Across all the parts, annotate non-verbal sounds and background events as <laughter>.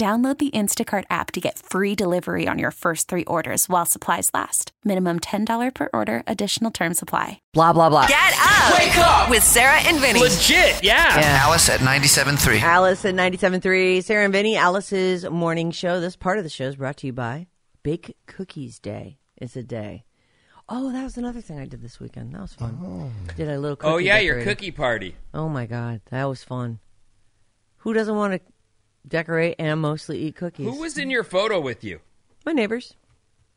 Download the Instacart app to get free delivery on your first three orders while supplies last. Minimum $10 per order, additional term supply. Blah, blah, blah. Get up! Wake up! With Sarah and Vinnie. Legit, yeah. Yeah. Alice at 97.3. Alice at 97.3. Sarah and Vinnie, Alice's morning show. This part of the show is brought to you by Bake Cookies Day. It's a day. Oh, that was another thing I did this weekend. That was fun. Oh. Did a little oh, cookie Oh yeah, your cookie party. Oh, my God. That was fun. Who doesn't want to decorate and mostly eat cookies? Who was in your photo with you? My neighbors.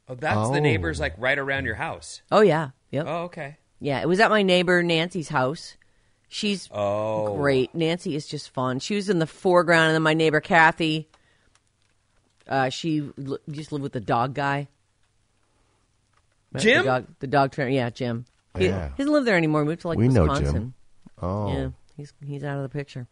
Oh, that's the neighbors like right around your house. Oh, yeah. Yep. Oh, okay. Yeah, it was at my neighbor Nancy's house. She's Oh, great. Nancy is just fun. She was in the foreground, and then my neighbor Kathy. Uh, she l- used to live with the dog guy. Jim? the dog, the dog trainer. Yeah, Jim. He, Yeah. he doesn't live there anymore. Moved to like We know Wisconsin. Jim. Oh, Yeah, he's he's out of the picture.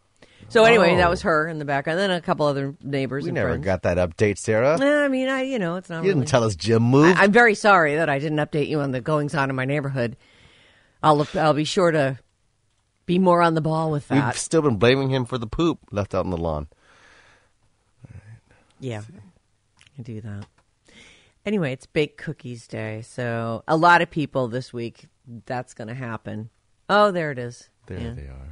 So anyway, Oh. that was her in the background. Then a couple other neighbors. we and never friends. got that update, Sarah. Eh, I mean, I you know it's not. You didn't tell us Jim moved. I, am very sorry that I didn't update you on the goings on in my neighborhood. I'll look, I'll be sure to be more on the ball with that. We've that. still been blaming him for the poop left out on the lawn. Yeah, I do that. Anyway, it's Bake Cookies Day, so a lot of people this week that's going to happen. Oh, there it is. There Yeah, they are.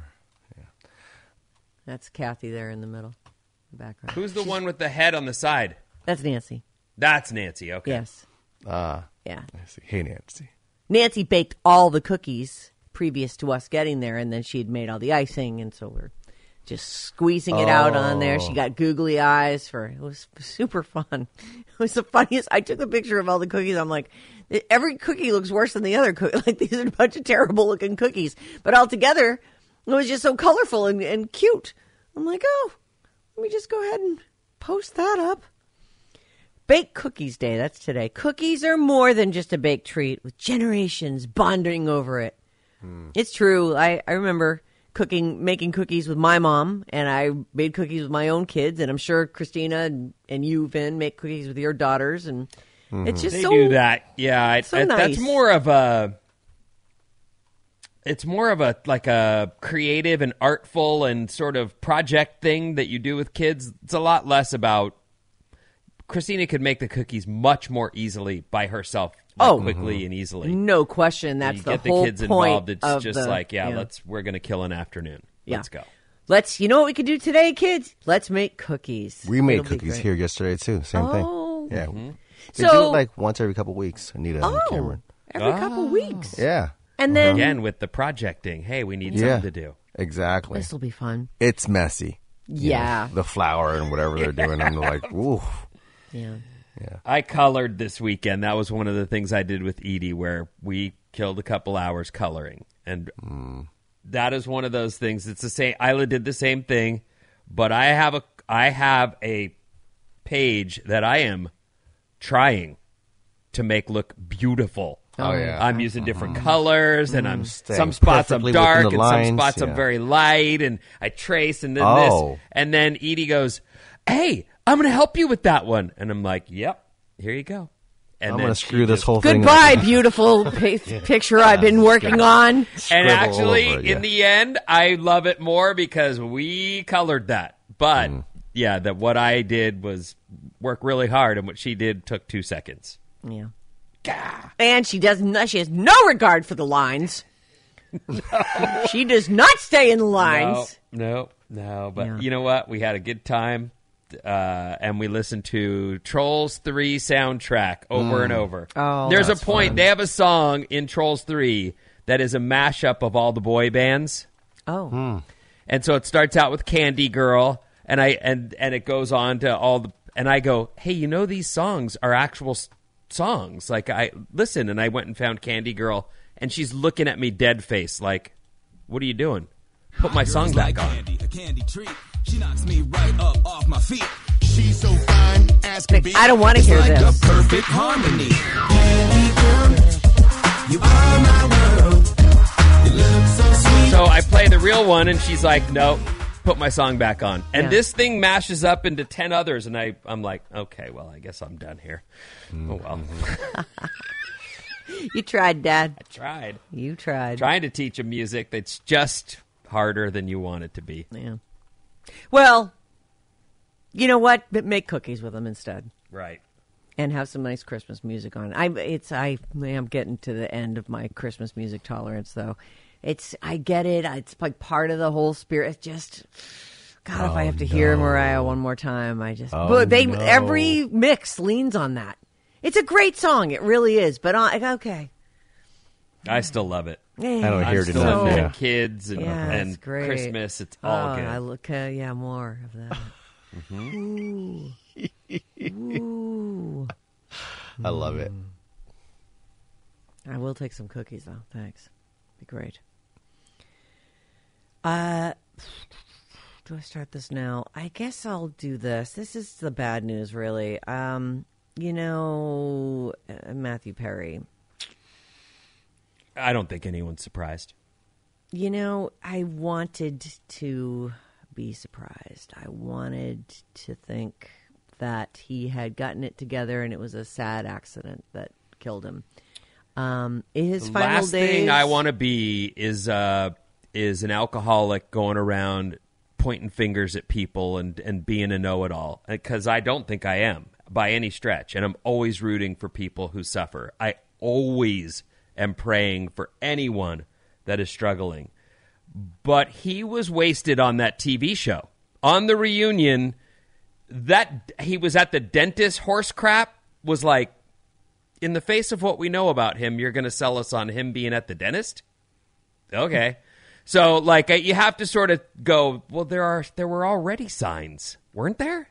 That's Kathy there in the middle, background. who's the one with the head on the side? That's Nancy. That's Nancy. Okay. Yes. Ah, Yeah. I see. Hey, Nancy. Nancy baked all the cookies previous to us getting there, and then she had made all the icing, and so we're just squeezing it out on there. She got googly eyes for it was super fun. <laughs> It was the funniest. I took a picture of all the cookies. I'm like, every cookie looks worse than the other cookie. <laughs> Like these are a bunch of terrible looking cookies, but all together, it was just so colorful and, and cute. I'm like, oh, let me just go ahead and post that up. Bake Cookies Day. That's today. Cookies are more than just a baked treat, with generations bonding over it. Hmm. It's true. I, I remember cooking, making cookies with my mom, and I made cookies with my own kids, and I'm sure Christina and, and you, Vin, make cookies with your daughters, and it's mm-hmm. just They so do that. Yeah, I, so I- nice. that's more of a. It's more of a like a creative and artful and sort of project thing that you do with kids. It's a lot less about. Christina could make the cookies much more easily by herself, like, Oh. quickly and easily. no question. That's you the get the whole kids point involved. It's just the- like, yeah, let's we're gonna kill an afternoon. Yeah. Let's go. let's. You know what we could do today, kids? Let's make cookies. We made It'll cookies here yesterday too. Same Oh. thing. Yeah. Mm-hmm. They do So- it like once every couple weeks. Anita and Oh, Cameron. every couple weeks, Yeah. And then Again with the projecting. Hey, we need Yeah. something to do. Exactly. this will be fun. It's messy. You know, Yeah. the flour and whatever they're doing. I'm <laughs> like, ooh. Yeah. I colored this weekend. That was one of the things I did with Edie, where we killed a couple hours coloring, and mm. that is one of those things. It's the same. Isla did the same thing, but I have a I have a page that I am trying to make look beautiful. Oh, yeah. I'm using different colors, and I'm Staying some spots I'm dark, and the some lines, spots I'm very light, and I trace, and then Oh. this, and then Edie goes, "Hey, I'm going to help you with that one," and I'm like, "Yep, here you go." And I'm gonna screw this just- whole thing. Goodbye, up. <laughs> beautiful pi- picture I've been working on. And Scribble all actually, over it, yeah. in the end, I love it more because we colored that. But Mm. yeah, that what I did was work really hard, and what she did took two seconds. Yeah. And she does not. She has no regard for the lines. <laughs> she does not stay in the lines. No, no. No, but Yeah. you know what? We had a good time, uh, and we listened to Trolls Three soundtrack over and over. Oh, there's a point. fun. They have a song in Trolls Three that is a mashup of all the boy bands. Oh, And so it starts out with Candy Girl, and I and and it goes on to all the. And I go, hey, you know these songs are actual s- songs. Like I listen, and I went and found Candy Girl, and she's looking at me dead face, like, "What are you doing? Put my song back on." Candy, a candy treat. She knocks me right up off my feet. She's so fine, as can be. I don't want to It's hear like this. a perfect harmony. Girl, you are my world. You look so sweet. So I play the real one, and she's like, "Nope, put my song back on." And Yeah. this thing mashes up into ten others, and I, I'm like, "Okay, well, I guess I'm done here." Mm-hmm. Oh well, <laughs> You tried, Dad. I tried You tried. trying to teach a music that's just harder than you want it to be. Yeah. Well, you know what? But Make cookies with them instead, Right. and have some nice Christmas music on. I it's I am getting to the end of my Christmas music tolerance, though. It's I get it. It's like part of the whole spirit. It's just. God, if I have to oh, hear Mariah one more time, I just. Oh, but they no. every mix leans on that. It's a great song, it really is. But uh, I, okay, I still love it. I don't I'm hear it still enough. into Yeah. kids and, Yeah, and it's great. Christmas. It's all oh, good. I look, uh, yeah, more of that. Mm-hmm. <laughs> Ooh. Ooh. I love it. Mm. I will take some cookies though. Thanks. Be great. Uh do I start this now? I guess I'll do this. This is the bad news really. Um you know uh, Matthew Perry. I don't think anyone's surprised. You know, I wanted to be surprised. I wanted to think that he had gotten it together and it was a sad accident that killed him. Um, his The final last days. thing I want to be is uh, is an alcoholic going around pointing fingers at people and, and being a know it all because I don't think I am by any stretch, and I'm always rooting for people who suffer. I always am praying for anyone that is struggling. But he was wasted on that TV show on the reunion. That he was at the dentist horse crap was like in the face of what we know about him, you're going to sell us on him being at the dentist? Okay. So like uh, you have to sort of go, well there are there were already signs, weren't there?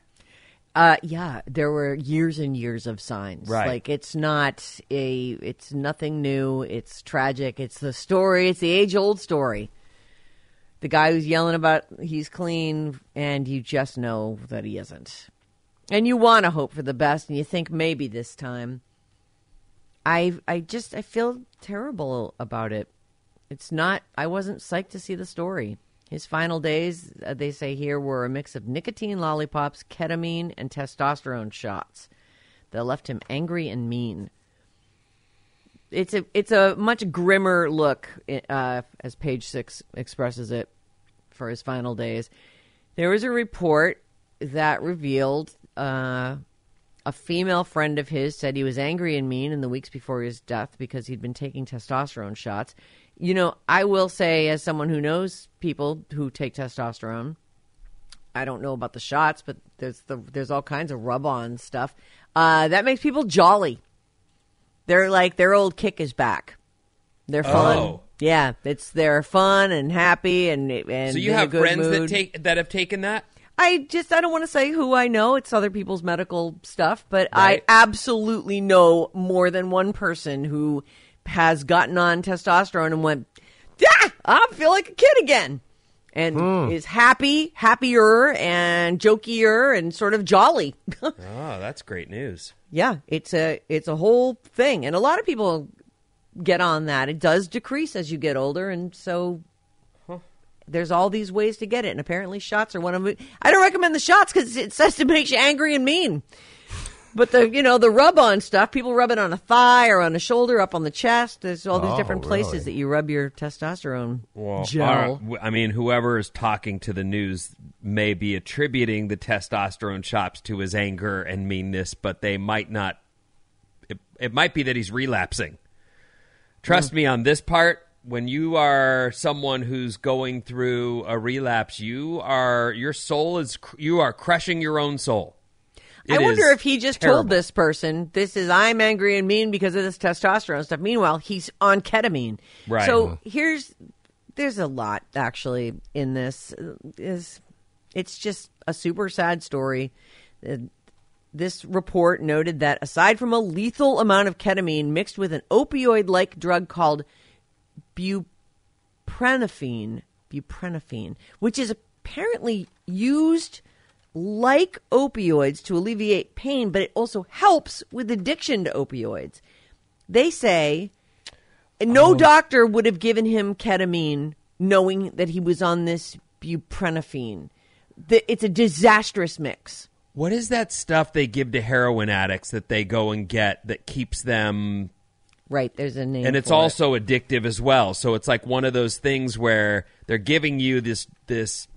Uh, yeah, there were years and years of signs. Right. Like it's not a, it's nothing new. It's tragic. It's the story. It's the age old story. The guy who's yelling about he's clean, and you just know that he isn't. And you want to hope for the best, and you think maybe this time. I, I just, I feel terrible about it. It's not. I wasn't psyched to see the story. His final days, uh, they say here, were a mix of nicotine lollipops, ketamine, and testosterone shots that left him angry and mean. It's a it's a much grimmer look, uh, as Page Six expresses it, for his final days. There was a report that revealed uh, a female friend of his said he was angry and mean in the weeks before his death because he'd been taking testosterone shots. You know, I will say, as someone who knows people who take testosterone, I don't know about the shots, but there's the there's all kinds of rub on stuff uh, that makes people jolly. They're like their old kick is back. They're fun. Oh. Yeah, it's they're fun and happy and and So you have friends that take that have taken that? I just I don't want to say who I know. It's other people's medical stuff, but Right. I absolutely know more than one person who has gotten on testosterone and went, "Yeah, I feel like a kid again." And hmm. is happy, happier and jokier and sort of jolly. Oh, <laughs> that's great news. yeah, it's a it's a whole thing. And a lot of people get on that. It does decrease as you get older and so there's all these ways to get it, and apparently shots are one of them. I don't recommend the shots because it says to make you angry and mean. But the you know the rub on stuff, people rub it on a thigh or on a shoulder, up on the chest. There's all these Oh, different places really? that you rub your testosterone Well, gel. all right, w- I mean, whoever is talking to the news may be attributing the testosterone shots to his anger and meanness, but they might not. It, it might be that he's relapsing. Trust hmm. me on this part. when you are someone who's going through a relapse, you are your soul is you are crushing your own soul. I wonder if he just terrible. told this person, "This is I'm angry and mean because of this testosterone stuff." Meanwhile, he's on ketamine. Right. So here's there's a lot actually in this. Is it's just a super sad story. Uh, This report noted that aside from a lethal amount of ketamine mixed with an opioid-like drug called buprenorphine, buprenorphine, which is apparently used like opioids to alleviate pain, but it also helps with addiction to opioids. They say no oh. doctor would have given him ketamine knowing that he was on this buprenorphine. The- It's a disastrous mix. What is that stuff they give to heroin addicts that they go and get that keeps them Right, there's a name. and it's for it. also addictive as well. So it's like one of those things where they're giving you this this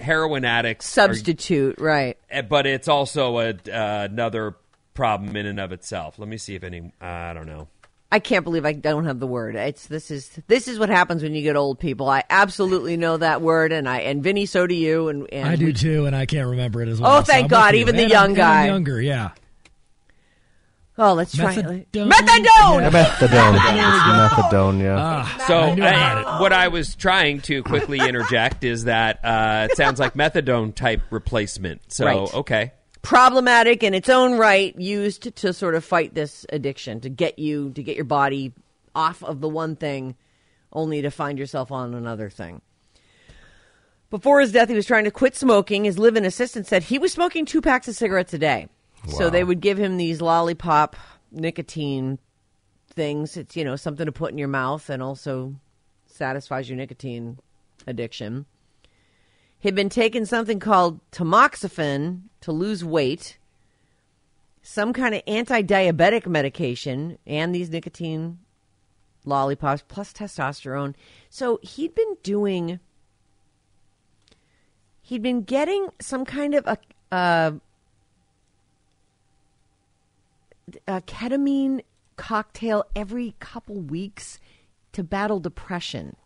heroin addicts are- substitute, right? eh, but it's also a, uh, another problem in and of itself. Let me see if any I don't know. I can't believe I don't have the word. It's this is this is what happens when you get old people. I absolutely know that word, and I and Vinnie, so do you. And, and I do we- too, and I can't remember it as well. Oh, thank I'm with God, you. even the And young I'm- and guy. I'm younger, yeah. Oh, let's try Methadone? Methadone. Methadone. <laughs> It's methadone, yeah. Ah, So I I had uh, it. what I was trying to quickly <laughs> interject is that uh, it sounds like methadone type replacement. So Right. okay, Problematic in its own right, used to sort of fight this addiction, to get you to get your body off of the one thing, only to find yourself on another thing. Before his death, he was trying to quit smoking. His live-in assistant said he was smoking two packs of cigarettes a day. So they would give him these lollipop nicotine things. It's you know something to put in your mouth and also satisfies your nicotine addiction. He'd been taking something called tamoxifen to lose weight, some kind of anti-diabetic medication, and these nicotine lollipops plus testosterone. So he'd been doing. He'd been getting some kind of a. Uh, a ketamine cocktail every couple weeks to battle depression.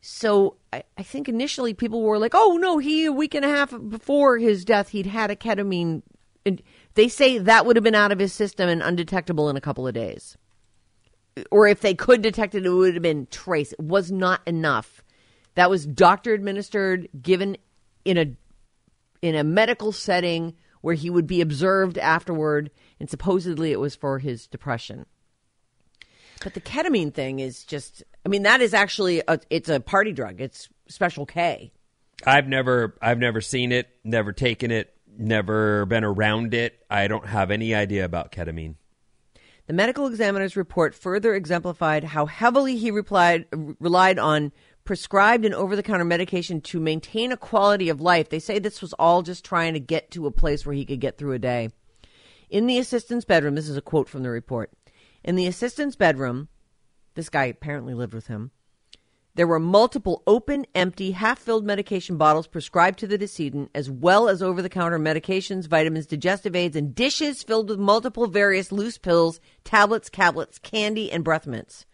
So I, I think initially people were like, "Oh no, he a week and a half before his death, he'd had a ketamine." And they say that would have been out of his system and undetectable in a couple of days, or if they could detect it, it would have been trace. It was not enough. That was doctor administered, given in a in a medical setting where he would be observed afterward, and supposedly it was for his depression. But the ketamine thing is just I mean that is actually a, it's a party drug. It's special K. I've never I've never seen it, never taken it, never been around it. I don't have any idea about ketamine. The medical examiner's report further exemplified how heavily he replied, relied on prescribed and over the counter medication to maintain a quality of life. They say this was all just trying to get to a place where he could get through a day. In the assistant's bedroom, this is a quote from the report. In the assistant's bedroom, this guy apparently lived with him. There were multiple open, empty, half filled medication bottles prescribed to the decedent, as well as over the counter medications, vitamins, digestive aids, and dishes filled with multiple various loose pills, tablets, cablets, candy, and breath mints.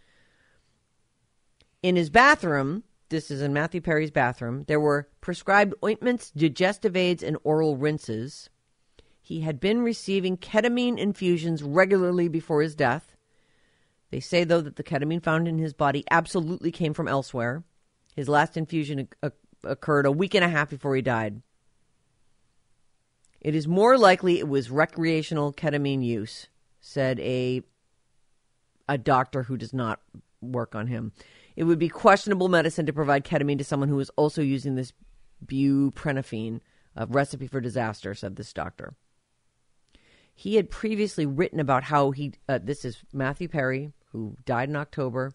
In his bathroom, this is in Matthew Perry's bathroom, there were prescribed ointments, digestive aids, and oral rinses. He had been receiving ketamine infusions regularly before his death. They say, though, that the ketamine found in his body absolutely came from elsewhere. His last infusion occurred a week and a half before he died. It is more likely it was recreational ketamine use, said a a doctor who does not work on him. It would be questionable medicine to provide ketamine to someone who is also using this buprenorphine, a recipe for disaster, said this doctor. He had previously written about how he, uh, this is Matthew Perry, who died in October.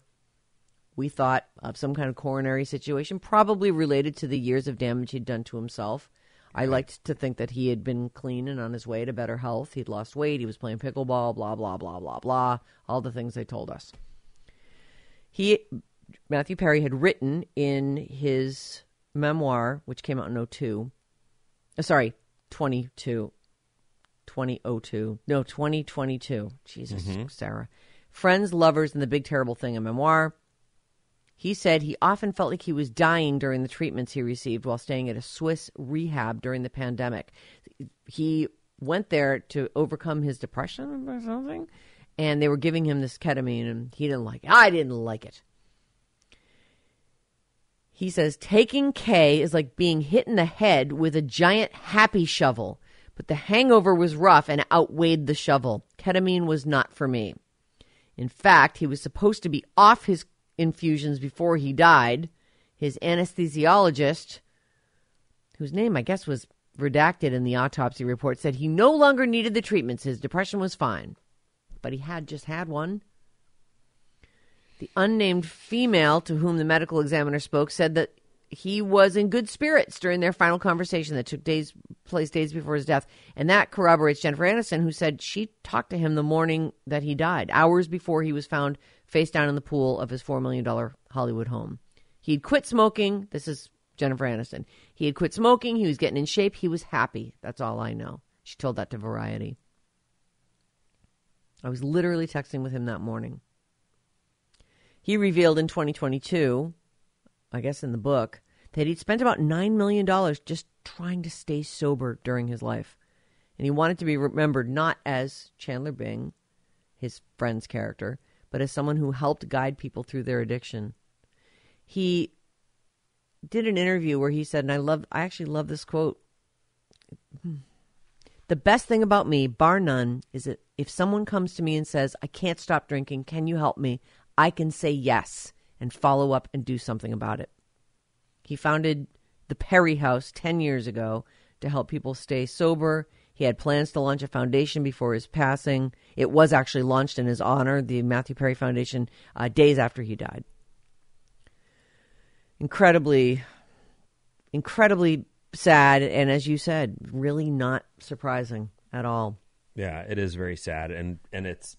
We thought of some kind of coronary situation, probably related to the years of damage he'd done to himself. I liked to think that he had been clean and on his way to better health. He'd lost weight. He was playing pickleball, blah, blah, blah, blah, blah. All the things they told us. He, Matthew Perry, had written in his memoir, which came out in 02, uh, sorry, 22, 2002, no, 2022. Jesus, Sarah. Friends, Lovers, and the Big Terrible Thing, a memoir. He said he often felt like he was dying during the treatments he received while staying at a Swiss rehab during the pandemic. He went there to overcome his depression or something, and they were giving him this ketamine, and he didn't like it. I didn't like it. He says taking K is like being hit in the head with a giant happy shovel, but the hangover was rough and outweighed the shovel. Ketamine was not for me. In fact, he was supposed to be off his infusions before he died. His anesthesiologist, whose name I guess was redacted in the autopsy report, said he no longer needed the treatments. His depression was fine. But he had just had one. The unnamed female to whom the medical examiner spoke said that he was in good spirits during their final conversation that took days place days before his death, and that corroborates Jennifer Aniston, who said she talked to him the morning that he died, hours before he was found face down in the pool of his four million dollar Hollywood home. He'd quit smoking. This is Jennifer Aniston. He had quit smoking. He was getting in shape. He was happy. That's all I know. She told that to Variety. I was literally texting with him that morning. He revealed in 2022, I guess in the book, that he'd spent about $9 million just trying to stay sober during his life. And he wanted to be remembered not as Chandler Bing, his friend's character, but as someone who helped guide people through their addiction. He did an interview where he said, and I love, I actually love this quote. The best thing about me, bar none, is that if someone comes to me and says, I can't stop drinking, can you help me? I can say yes and follow up and do something about it. He founded the Perry House 10 years ago to help people stay sober. He had plans to launch a foundation before his passing. It was actually launched in his honor, the Matthew Perry Foundation, uh, days after he died. Incredibly, incredibly sad, and as you said, really not surprising at all. Yeah, it is very sad, and and it's.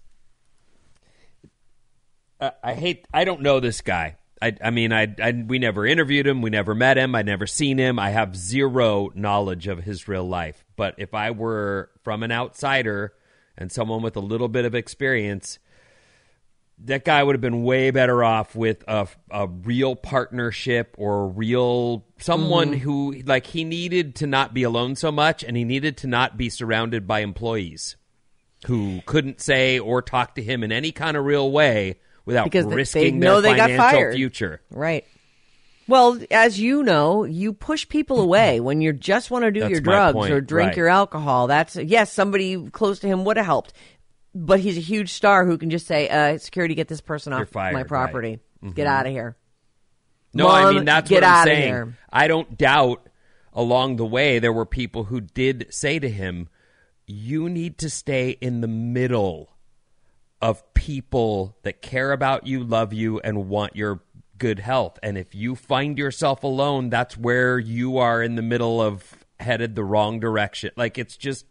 I, I hate. I don't know this guy. I, I mean, I, I we never interviewed him. We never met him. I never seen him. I have zero knowledge of his real life. But if I were from an outsider and someone with a little bit of experience, that guy would have been way better off with a, a real partnership or a real someone mm-hmm. who like he needed to not be alone so much and he needed to not be surrounded by employees who couldn't say or talk to him in any kind of real way without Because they- they risking know their they got financial fired. future. Right. Well, as you know, you push people away <clears throat> when you just want to do That's your drugs point, or drink right. your alcohol. That's yes, somebody close to him would have helped, but he's a huge star who can just say, uh, "Security, get this person off fired, my right. property. Mhm. Get out of here." No, I mean that's what I'm saying. here. I don't doubt along the way there were people who did say to him, "You need to stay in the middle of people that care about you, love you, and want your good health. And if you find yourself alone, that's where you are in the middle of headed the wrong direction. Like it's just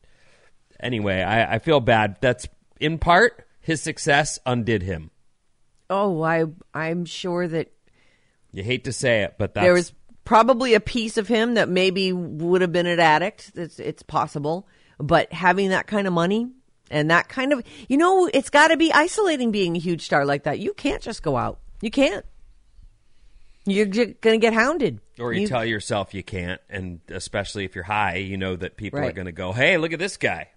anyway. I, I feel bad. That's in part his success undid him. Oh, I I'm sure that You hate to say it, but that's there was probably a piece of him that maybe would have been an addict. It's it's possible, but having that kind of money and that kind of you know, it's got to be isolating being a huge star like that. You can't just go out. You can't. You're going to get hounded. Or you, tell yourself you can't, and especially if you're high, you know that people are going to go, "Hey, look at this guy."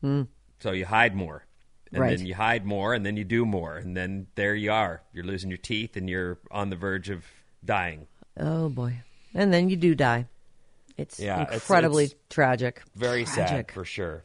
Hmm. So you hide more, and Right. then you hide more, and then you do more, and then there you are. You're losing your teeth, and you're on the verge of dying. Oh boy. And then you do die. It's Yeah, incredibly it's tragic. Very sad Tragic. for sure.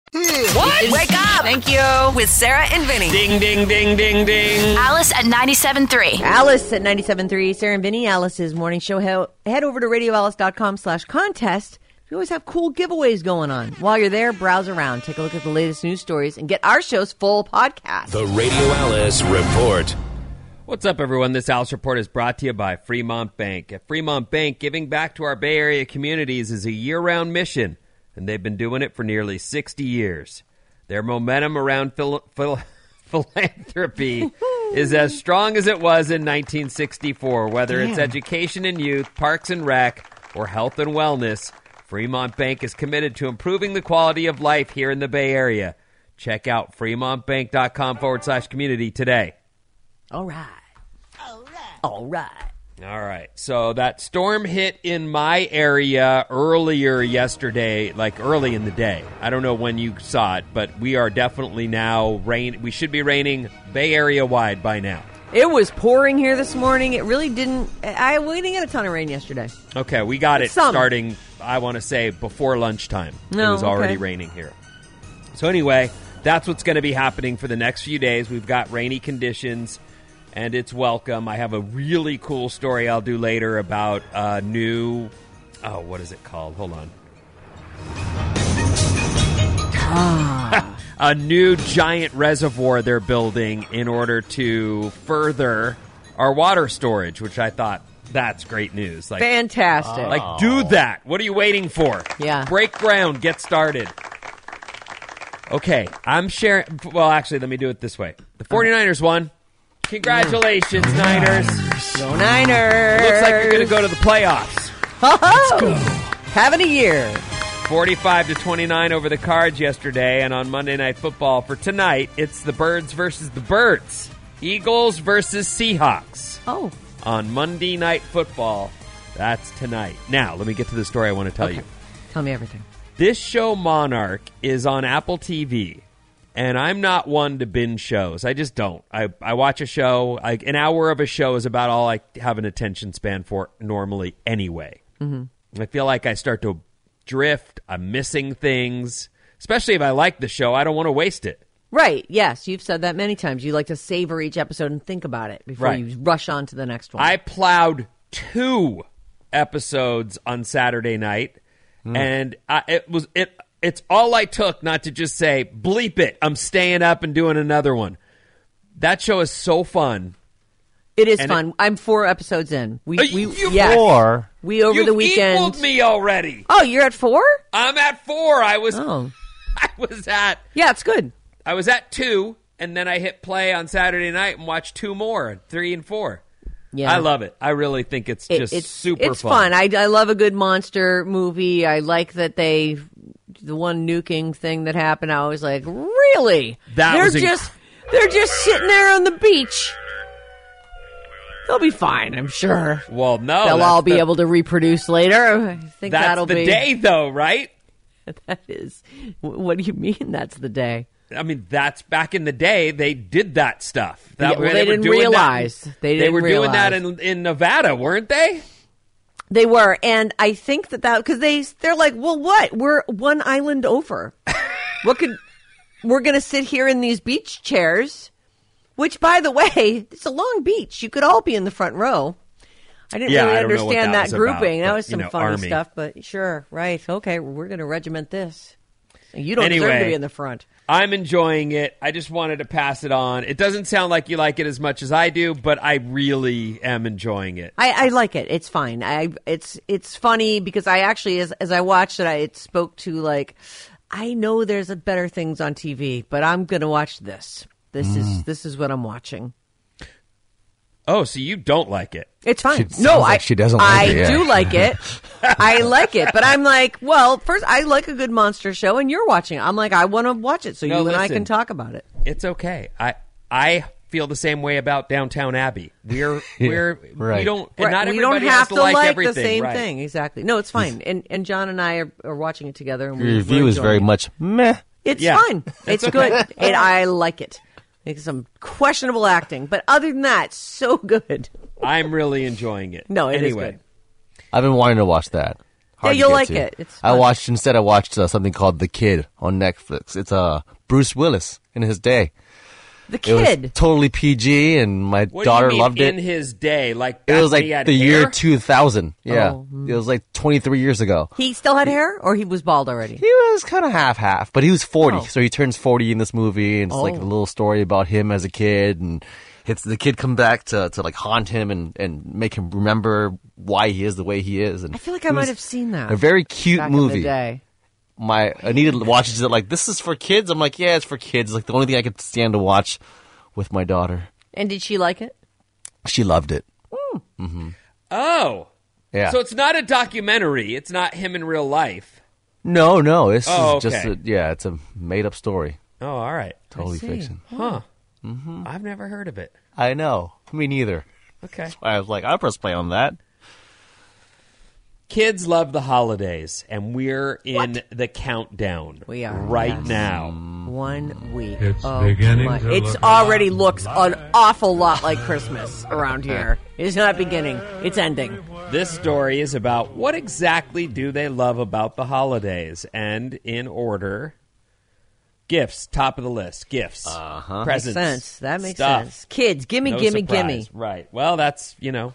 Hmm. What? Wake up! Thank you. With Sarah and Vinnie. Ding, ding, ding, ding, ding. Alice at 97.3. Alice at 97.3, Sarah and Vinnie, Alice's morning show. He- Head over to radioalice.com slash contest. We always have cool giveaways going on. While you're there, browse around, take a look at the latest news stories, and get our show's full podcast. The Radio Alice Report. What's up, everyone? This Alice Report is brought to you by Fremont Bank. At Fremont Bank, giving back to our Bay Area communities is a year round mission, and they've been doing it for nearly 60 years. Their momentum around phil- phil- <laughs> philanthropy <laughs> is as strong as it was in 1964. Whether it's education and youth, parks and rec, or health and wellness, Fremont Bank is committed to improving the quality of life here in the Bay Area. Check out fremontbank.com forward slash community today. All right. All right. All right. So that storm hit in my area earlier yesterday, like early in the day. I don't know when you saw it, but we are definitely now rain. We should be raining Bay Area wide by now. It was pouring here this morning. It really didn't. I we didn't get a ton of rain yesterday. Okay, we got it Some. starting. I want to say before lunchtime. No, it was already okay. raining here. So anyway, that's what's going to be happening for the next few days. We've got rainy conditions, and it's welcome. I have a really cool story I'll do later about a new. Oh, what is it called? Hold on. Ah. <laughs> a new giant reservoir they're building in order to further our water storage, which I thought that's great news. Like Fantastic. like, do oh. that. What are you waiting for? Yeah. Break ground. Get started. Okay, I'm sharing. Well, actually, let me do it this way. The uh-huh. 49ers won. Congratulations, mm. Niners. Go Niners. Looks like you're going to go to the playoffs. Let's go. Having a year. 45 to 29 over the cards yesterday, and on Monday Night Football for tonight, it's the Birds versus the Birds. Eagles versus Seahawks. Oh. On Monday Night Football, that's tonight. Now, let me get to the story I want to tell you. Tell me everything. This show, Monarch, is on Apple TV, and I'm not one to binge shows. I just don't. I, I watch a show, like an hour of a show is about all I have an attention span for normally anyway. Mhm. I feel like I start to drift, I'm missing things. Especially if I like the show, I don't want to waste it. Right. Yes, you've said that many times. You like to savor each episode and think about it before Right. you rush on to the next one. I plowed two episodes on Saturday night, and I, it was it. It's all I took not to just say bleep it. I'm staying up and doing another one. That show is so fun. it is and fun. I'm four episodes in. We, we you- yes. Four? We over you the weekend. equaled me already. Oh, you're at four? I'm at four. I was Oh. <laughs> I was at Yeah, it's good. I was at two, and then I hit play on Saturday night and watched two more, three and four. Yeah. I love it. I really think it's It- just it's super It's fun. I, I love a good monster movie. I like that they the one nuking thing that happened. I was like, really? That they're was inc- just they're just sitting there on the beach. They'll be fine, I'm sure. well, no, They'll all be the- able to reproduce later. I think That's that'll the be day, though, right? <laughs> That is. What do you mean? That's the day. I mean, that's back in the day. They did that stuff. That, Yeah, well, they were didn't doing that- realize. They didn't were doing that in in Nevada, weren't they? They were, and I think that that because they they're like, well, what? We're one island over. <laughs> what could we're going to sit here in these beach chairs? Which, by the way, it's a long beach. You could all be in the front row. I didn't Yeah, really I don't know what understand that that, was about, grouping. that was you some know, funny Army. stuff, but sure, right? Okay, we're going to regiment this. You don't deserve to be in the front. I'm enjoying it. I just wanted to pass it on. It doesn't sound like you like it as much as I do, but I really am enjoying it. I, I like it. It's fine. I it's it's funny because I actually as as I watched it, I it spoke to like I know there's a better things on TV, but I'm gonna watch this. This Mm. is this is what I'm watching. Oh, so you don't like it? It's fine. She no, sounds I like she doesn't like I it, yeah. do like it. <laughs> I like it, but I'm like, well, first I like a good monster show, and you're watching it. I'm like, I want to watch it so No, you and I can talk about it. It's okay. I I feel the same way about Downton Abbey. We're <laughs> we're right. we don't and Right, not we everybody don't have has to to like, like everything. the same right. thing. Exactly. No, it's fine. And and John and I are, are watching it together. And Your we, review we're is very it. much meh. It's Yeah. fine. It's good. and I like it. It's some questionable acting, but other than that, so <laughs> good. I'm really enjoying it. No, it is anyway. good. I've been wanting to watch that. Hard to you'll get like to. it. It's I fun. watched instead. I watched uh, something called The Kid on Netflix. It's uh Bruce Willis in his day. The It was kid. totally PG, and my What daughter do you mean loved in it. his day? Like It back was when like he had the year hair? 2000. Yeah, Oh, hmm. it was like 23 years ago. he still had hair, or he was bald already. He was kind of half half, but he was 40, Oh. so he turns 40 in this movie, and it's like a Oh. little story about him as a kid, and it's the kid come back to, to like haunt him and, and make him remember why he is the way he is. And I feel like it I might have seen that. a very cute back in the movie. day. My Anita watches it like this is for kids. I'm like, yeah, it's for kids. It's like the only thing I could stand to watch with my daughter. And did she like it? She loved it. Mm-hmm. Oh. Yeah. So it's not a documentary. It's not him in real life. no, no, this Oh, is just a, yeah, it's a made up story. Oh, all right. Totally see. fiction. Huh. Mm-hmm. I've never heard of it. I know. Me neither. Okay. I was like, I'll press play on that. Kids love the holidays, and we're in the countdown. We are, right yes. now. One week. It's oh, beginning my. to It's look already a lot looks like- an awful lot like Christmas around here. It's not beginning. It's ending. This story is about what exactly do they love about the holidays, and in order, gifts top of the list. Gifts, uh-huh. presents, Makes sense. That makes stuff. sense. Kids, gimme, No gimme, surprise. gimme. Right. Well, that's you know.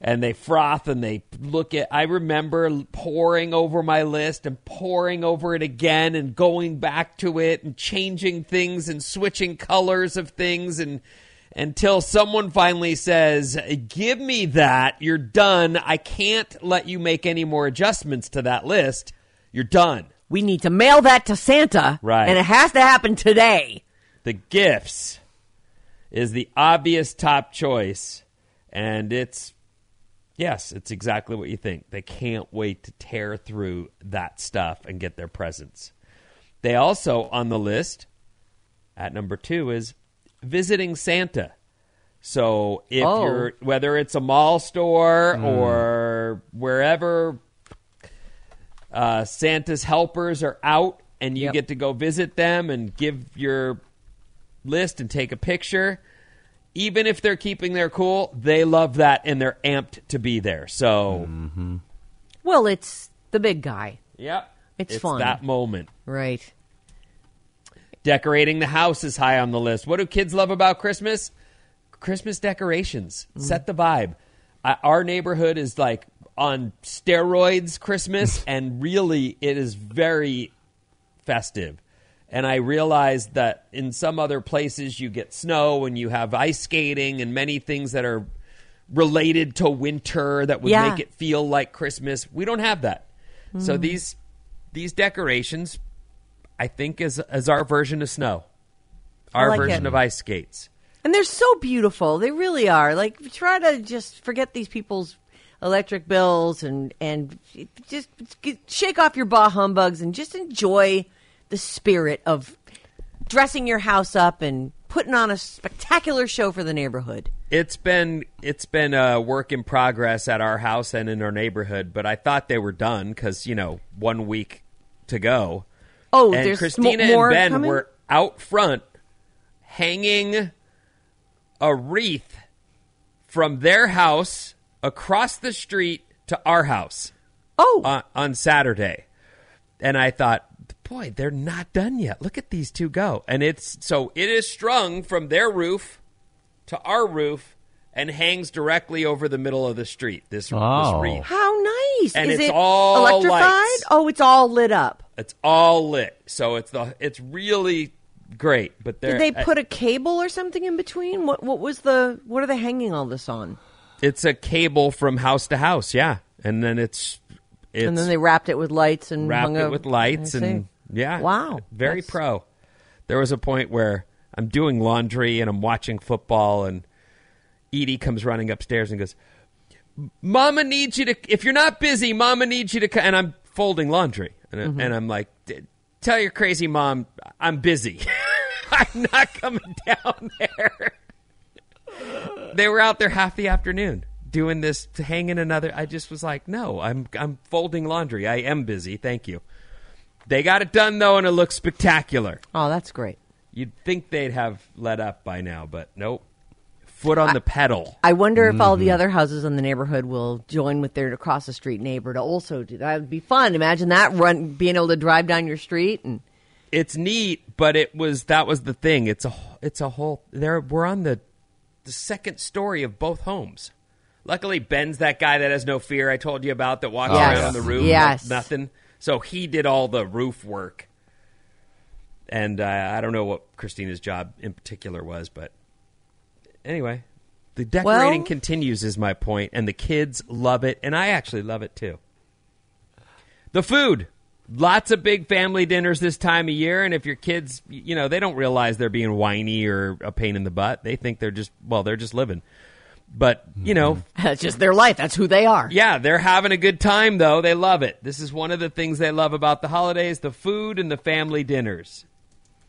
And they froth and they look at. I remember poring over my list and poring over it again and going back to it and changing things and switching colors of things and until someone finally says, "Give me that. You're done. I can't let you make any more adjustments to that list. You're done." We need to mail that to Santa. Right. And it has to happen today. the gifts is the obvious top choice and it's yes it's exactly what you think they can't wait to tear through that stuff and get their presents they also on the list at number two is visiting santa so if Oh. you're whether it's a mall store or wherever uh, Santa's helpers are out and you Yep. get to go visit them and give your list and take a picture. Even if they're keeping their cool, they love that and they're amped to be there. So, Well, it's the big guy. yep, It's fun. that moment. Right. Decorating the house is high on the list. What do kids love about Christmas? Christmas decorations. Mm. Set the vibe. I, our neighborhood is like on steroids Christmas, <laughs> and really it is very festive. And I realized that in some other places you get snow and you have ice skating and many things that are related to winter that would Yeah. make it feel like Christmas. We don't have that. So mm. these these decorations I think is is our version of snow. Our like version it. of ice skates. And they're so beautiful. They really are. Like try to just forget these people's electric bills and and just get, shake off your bah humbugs and just enjoy the spirit of dressing your house up and putting on a spectacular show for the neighborhood. It's been it's been a work in progress at our house and in our neighborhood, but I thought they were done because you know one week to go. Oh, and there's Christina more and Ben coming? were out front hanging a wreath from their house across the street to our house. Oh, on, on Saturday, and I thought, boy, they're not done yet. Look at these two go, and it's so it is strung from their roof to our roof, and hangs directly over the middle of the street. This, Oh. this wreath. How nice! And Is it's it all electrified? lights. Oh, it's all lit up. It's all lit, so it's the it's really great. But Did they put a cable or something in between? What what was the what are they hanging all this on? it's a cable from house to house, yeah, and then it's it's and then they wrapped it with lights and wrapped hung it a- with lights and yeah, Wow, very that's- pro. There was a point where I'm doing laundry and I'm watching football, and Edie comes running upstairs and goes, "Mama needs you to. If you're not busy, Mama needs you to." And I'm folding laundry, and, Mm-hmm. and I'm like, "Tell your crazy mom I'm busy. <laughs> I'm not coming down there." they were out there half the afternoon doing this, hanging another. I just was like, "No, I'm I'm folding laundry. I am busy. Thank you." They got it done though, and it looks spectacular. Oh, that's great. You'd think they'd have let up by now, but nope. Foot on the pedal. I wonder if all Mm-hmm. the other houses in the neighborhood will join with their across the street neighbor to also do that. Would be fun. Imagine that run being able to drive down your street and It's neat, but it was that was the thing. It's a it's a whole. There we're on the the second story of both homes. Luckily, Ben's that guy that has no fear. I told you about that walks Yes. around on the roof. Yes. nothing. So he did all the roof work, and uh, I don't know what Christina's job in particular was, but anyway, the decorating Well- continues. Is my point, and the kids love it, and I actually love it too. The food. Lots of big family dinners this time of year, and if your kids, you know, they don't realize they're being whiny or a pain in the butt. They think they're just, well, they're just living. But, you know, <laughs> that's just their life. That's who they are. yeah, they're having a good time, though. They love it. This is one of the things they love about the holidays the food and the family dinners.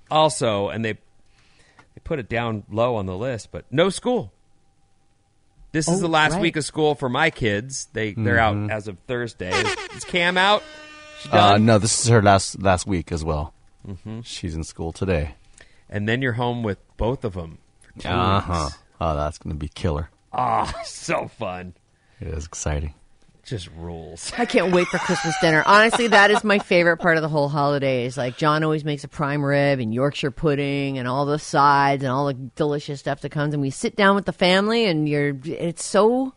Also, and they, they put it down low on the list, but no school. This is Oh, the last right. week of school for my kids. They they're out as of Thursday. Is, is Cam out? Uh, no, this is her last last week as well. Mhm. She's in school today. and then you're home with both of them for two Uh huh. weeks. Oh, that's gonna be killer. Ah, so fun. It is exciting. Just rules. I can't wait for Christmas dinner. Honestly, that is my favorite part of the whole holidays. Like John always makes a prime rib and Yorkshire pudding and all the sides and all the delicious stuff that comes and we sit down with the family and you're it's so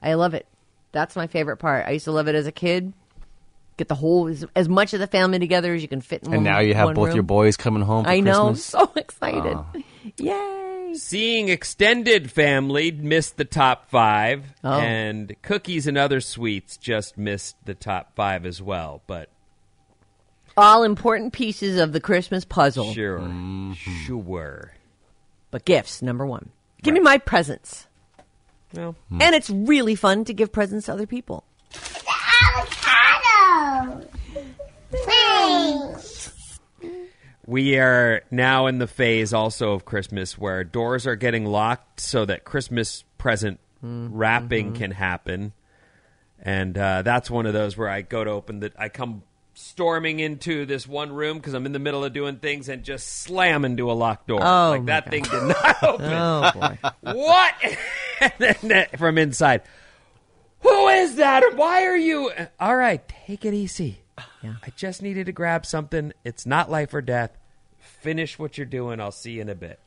I love it. That's my favorite part. I used to love it as a kid. Get the whole as, as much of the family together as you can fit in And one now you have both room. your boys coming home. For I know. Christmas. So <laughs> excited. Oh. <laughs> Yay. Seeing extended family missed the top five, Oh. and cookies and other sweets just missed the top five as well. But All important pieces of the Christmas puzzle. sure, Mm-hmm. sure. But gifts, number one. Give me my presents. Well, And it's really fun to give presents to other people. We are now in the phase also of Christmas where doors are getting locked so that Christmas present Mm-hmm. wrapping can happen, and uh, that's one of those where I go to open that I come storming into this one room because I'm in the middle of doing things and just slam into a locked door. Oh, like that God. thing did not <laughs> open. Oh, boy. what? <laughs> and then from inside, who is that? Why are you? All right, take it easy. I just needed to grab something. It's not life or death. Finish what you're doing. I'll see you in a bit.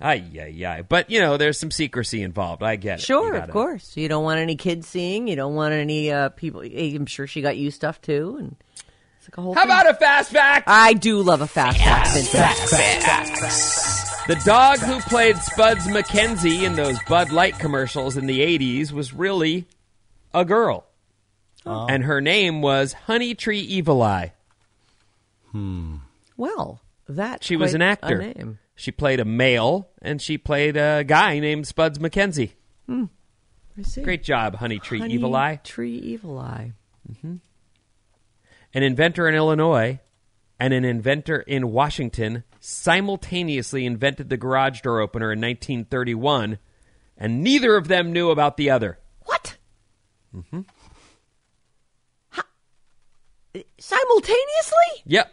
Ay, yeah, yeah. But, you know, there's some secrecy involved. I get it. Sure, of course. You don't want any kids seeing. You don't want any uh, people. I'm sure she got you stuff too, and it's like a whole. How thing. about a fast fact? I do love a fast fact. Vincent. The dog who played Spuds MacKenzie in those Bud Light commercials in the 80s was really a girl. And her name was Honey Tree Evil Eye. Hmm. Well, that She was an actor. She played a male, and she played a guy named Spuds MacKenzie. See. Great job, Honey Tree Honey Evil Eye. Tree Evil Eye. Hmm. An inventor in Illinois and an inventor in Washington simultaneously invented the garage door opener in 1931, and neither of them knew about the other. Mm-hmm. What? Simultaneously? Yep.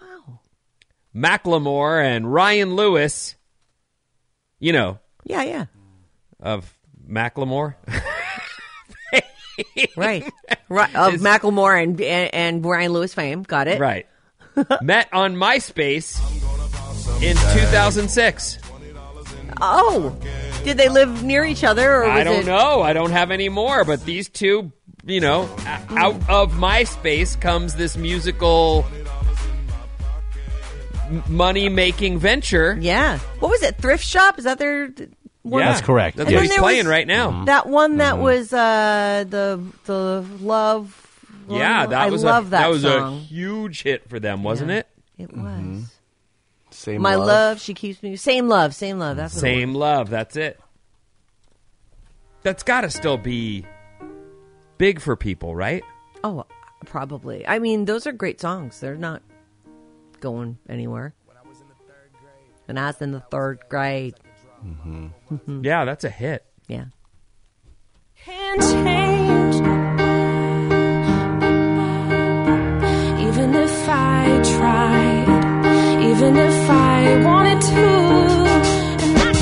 Wow. Macklemore and Ryan Lewis, you know, Yeah, yeah. of Macklemore. <laughs> Right. right. Of Is- Macklemore and, and and Brian Lewis fame. Got it. right. <laughs> Met on MySpace in 2006. Oh, did they live near each other? Or was I don't it- know. I don't have any more. But these two, you know, out of MySpace comes this musical money making venture. Yeah. What was it? Thrift shop? Is that their? One? Yeah, That's correct. That's And what he's playing right now. That one that Mm-hmm. was uh, the the love. Yeah, that I was love a, that, was song. a huge hit for them, wasn't Yeah. it? It was. Mm-hmm. Same My love. love. she keeps me. Same love, same love. That's what Same love. That's it. That's got to still be big for people, right? Oh, probably. I mean, those are great songs. They're not going anywhere. When I was in the third grade. Mm-hmm. Yeah, that's a hit. Yeah. Can't change. Even if I tried, even if I wanted to, and I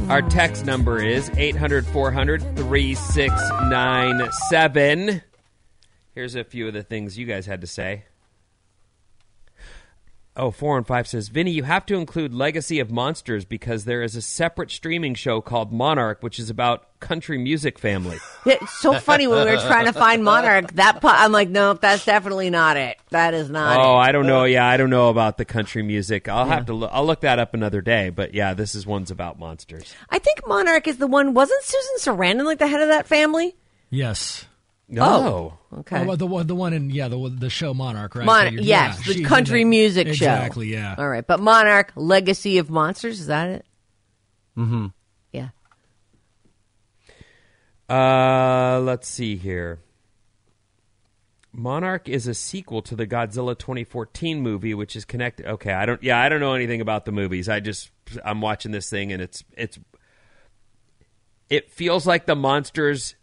can't Our text number is 800 400 3697. Here's a few of the things you guys had to say. Oh, 4 and 5 says, Vinnie, you have to include Legacy of Monsters because there is a separate streaming show called Monarch, which is about country music family. <laughs> Yeah, It's so funny when we were trying to find Monarch. That po- I'm like, no, that's definitely not it. That is not oh, it. I don't know. Yeah, I don't know about the country music. I'll have to look. I'll look that up another day. But yeah, this is one's about monsters. I think Monarch is the one. Wasn't Susan Sarandon like the head of that family? Yes. No. Okay. Oh, the one, the one in yeah, the the show Monarch, right? Mon- So yes, yeah, the country in it. music show. Exactly. Yeah. All right, but Monarch Legacy of Monsters is that it? Mm-hmm. Yeah. Uh, let's see here. Monarch is a sequel to the Godzilla 2014 movie, which is connected. Okay, I don't. Yeah, I don't know anything about the movies. I just I'm watching this thing, and it's it's. It feels like the monsters.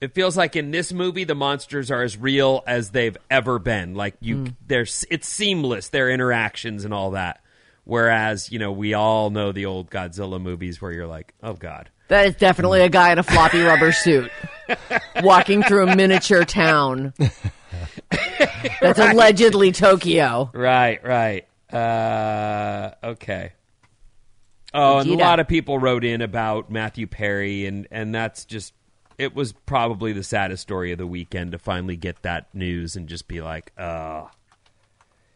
It feels like in this movie the monsters are as real as they've ever been. Like you, they're it's seamless their interactions and all that. Whereas you know we all know the old Godzilla movies where you're like, oh god. That is definitely a guy in a floppy <laughs> rubber suit walking through a miniature town. <laughs> That's allegedly Tokyo. Right, right. Uh, okay. Oh, and a lot of people wrote in about Matthew Perry, and and that's just it was probably the saddest story of the weekend to finally get that news and just be like, oh,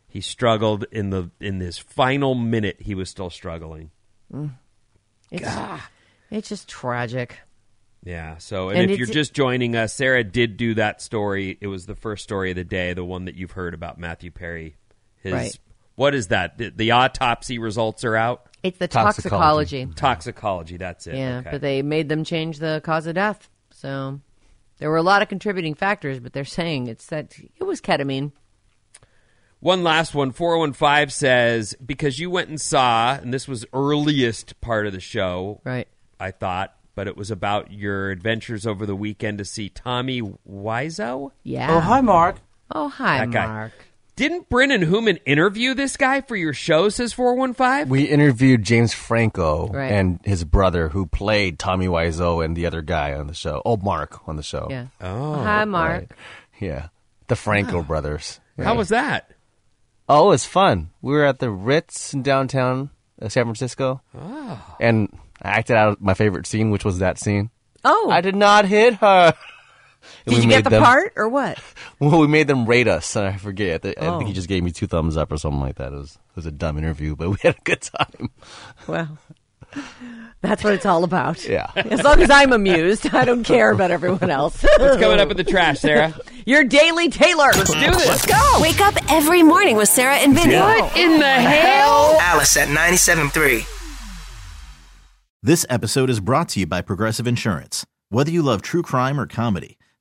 he struggled in the in this final minute. He was still struggling. Mm. It's, it's just tragic. Yeah. So, and, And if you're just joining us, Sarah did do that story. It was the first story of the day, the one that you've heard about Matthew Perry. His Right. what is that? The, the autopsy results are out. It's the toxicology. Toxicology. Mm-hmm. That's it. Yeah, okay. but they made them change the cause of death. So there were a lot of contributing factors, but they're saying it's that it was ketamine. One last one. 415 says, because you went and saw, and this was earliest part of the show. Right. I thought, but it was about your adventures over the weekend to see Tommy Wiseau. Yeah. Oh, hi, Mark. Oh, hi, That guy. Mark. Didn't Brennan Human interview this guy for your show, says 415? We interviewed James Franco Right. and his brother, who played Tommy Wiseau and the other guy on the show. Oh, Mark on the show. Yeah. Oh. Hi, Mark. Right. Yeah, the Franco brothers. Yeah. How was that? Oh, it was fun. We were at the Ritz in downtown uh, San Francisco, Oh. and I acted out my favorite scene, which was that scene. Oh, I did not hit her. <laughs> And Did we you get the them- part or what? <laughs> Well, we made them rate us, and I forget. I Oh. think he oh. just gave me two thumbs up or something like that. It was, it was a dumb interview, but <laughs> we had a good time. Well, that's what it's all about. Yeah. As long as I'm amused, I don't care about everyone else. What's coming up in the trash, Sarah? <laughs> Your Daily Taylor. Let's do this. Let's go. Wake up every morning with Sarah and Vinnie. What in the hell? Alice at 97.3. This episode is brought to you by Progressive Insurance. Whether you love true crime or comedy,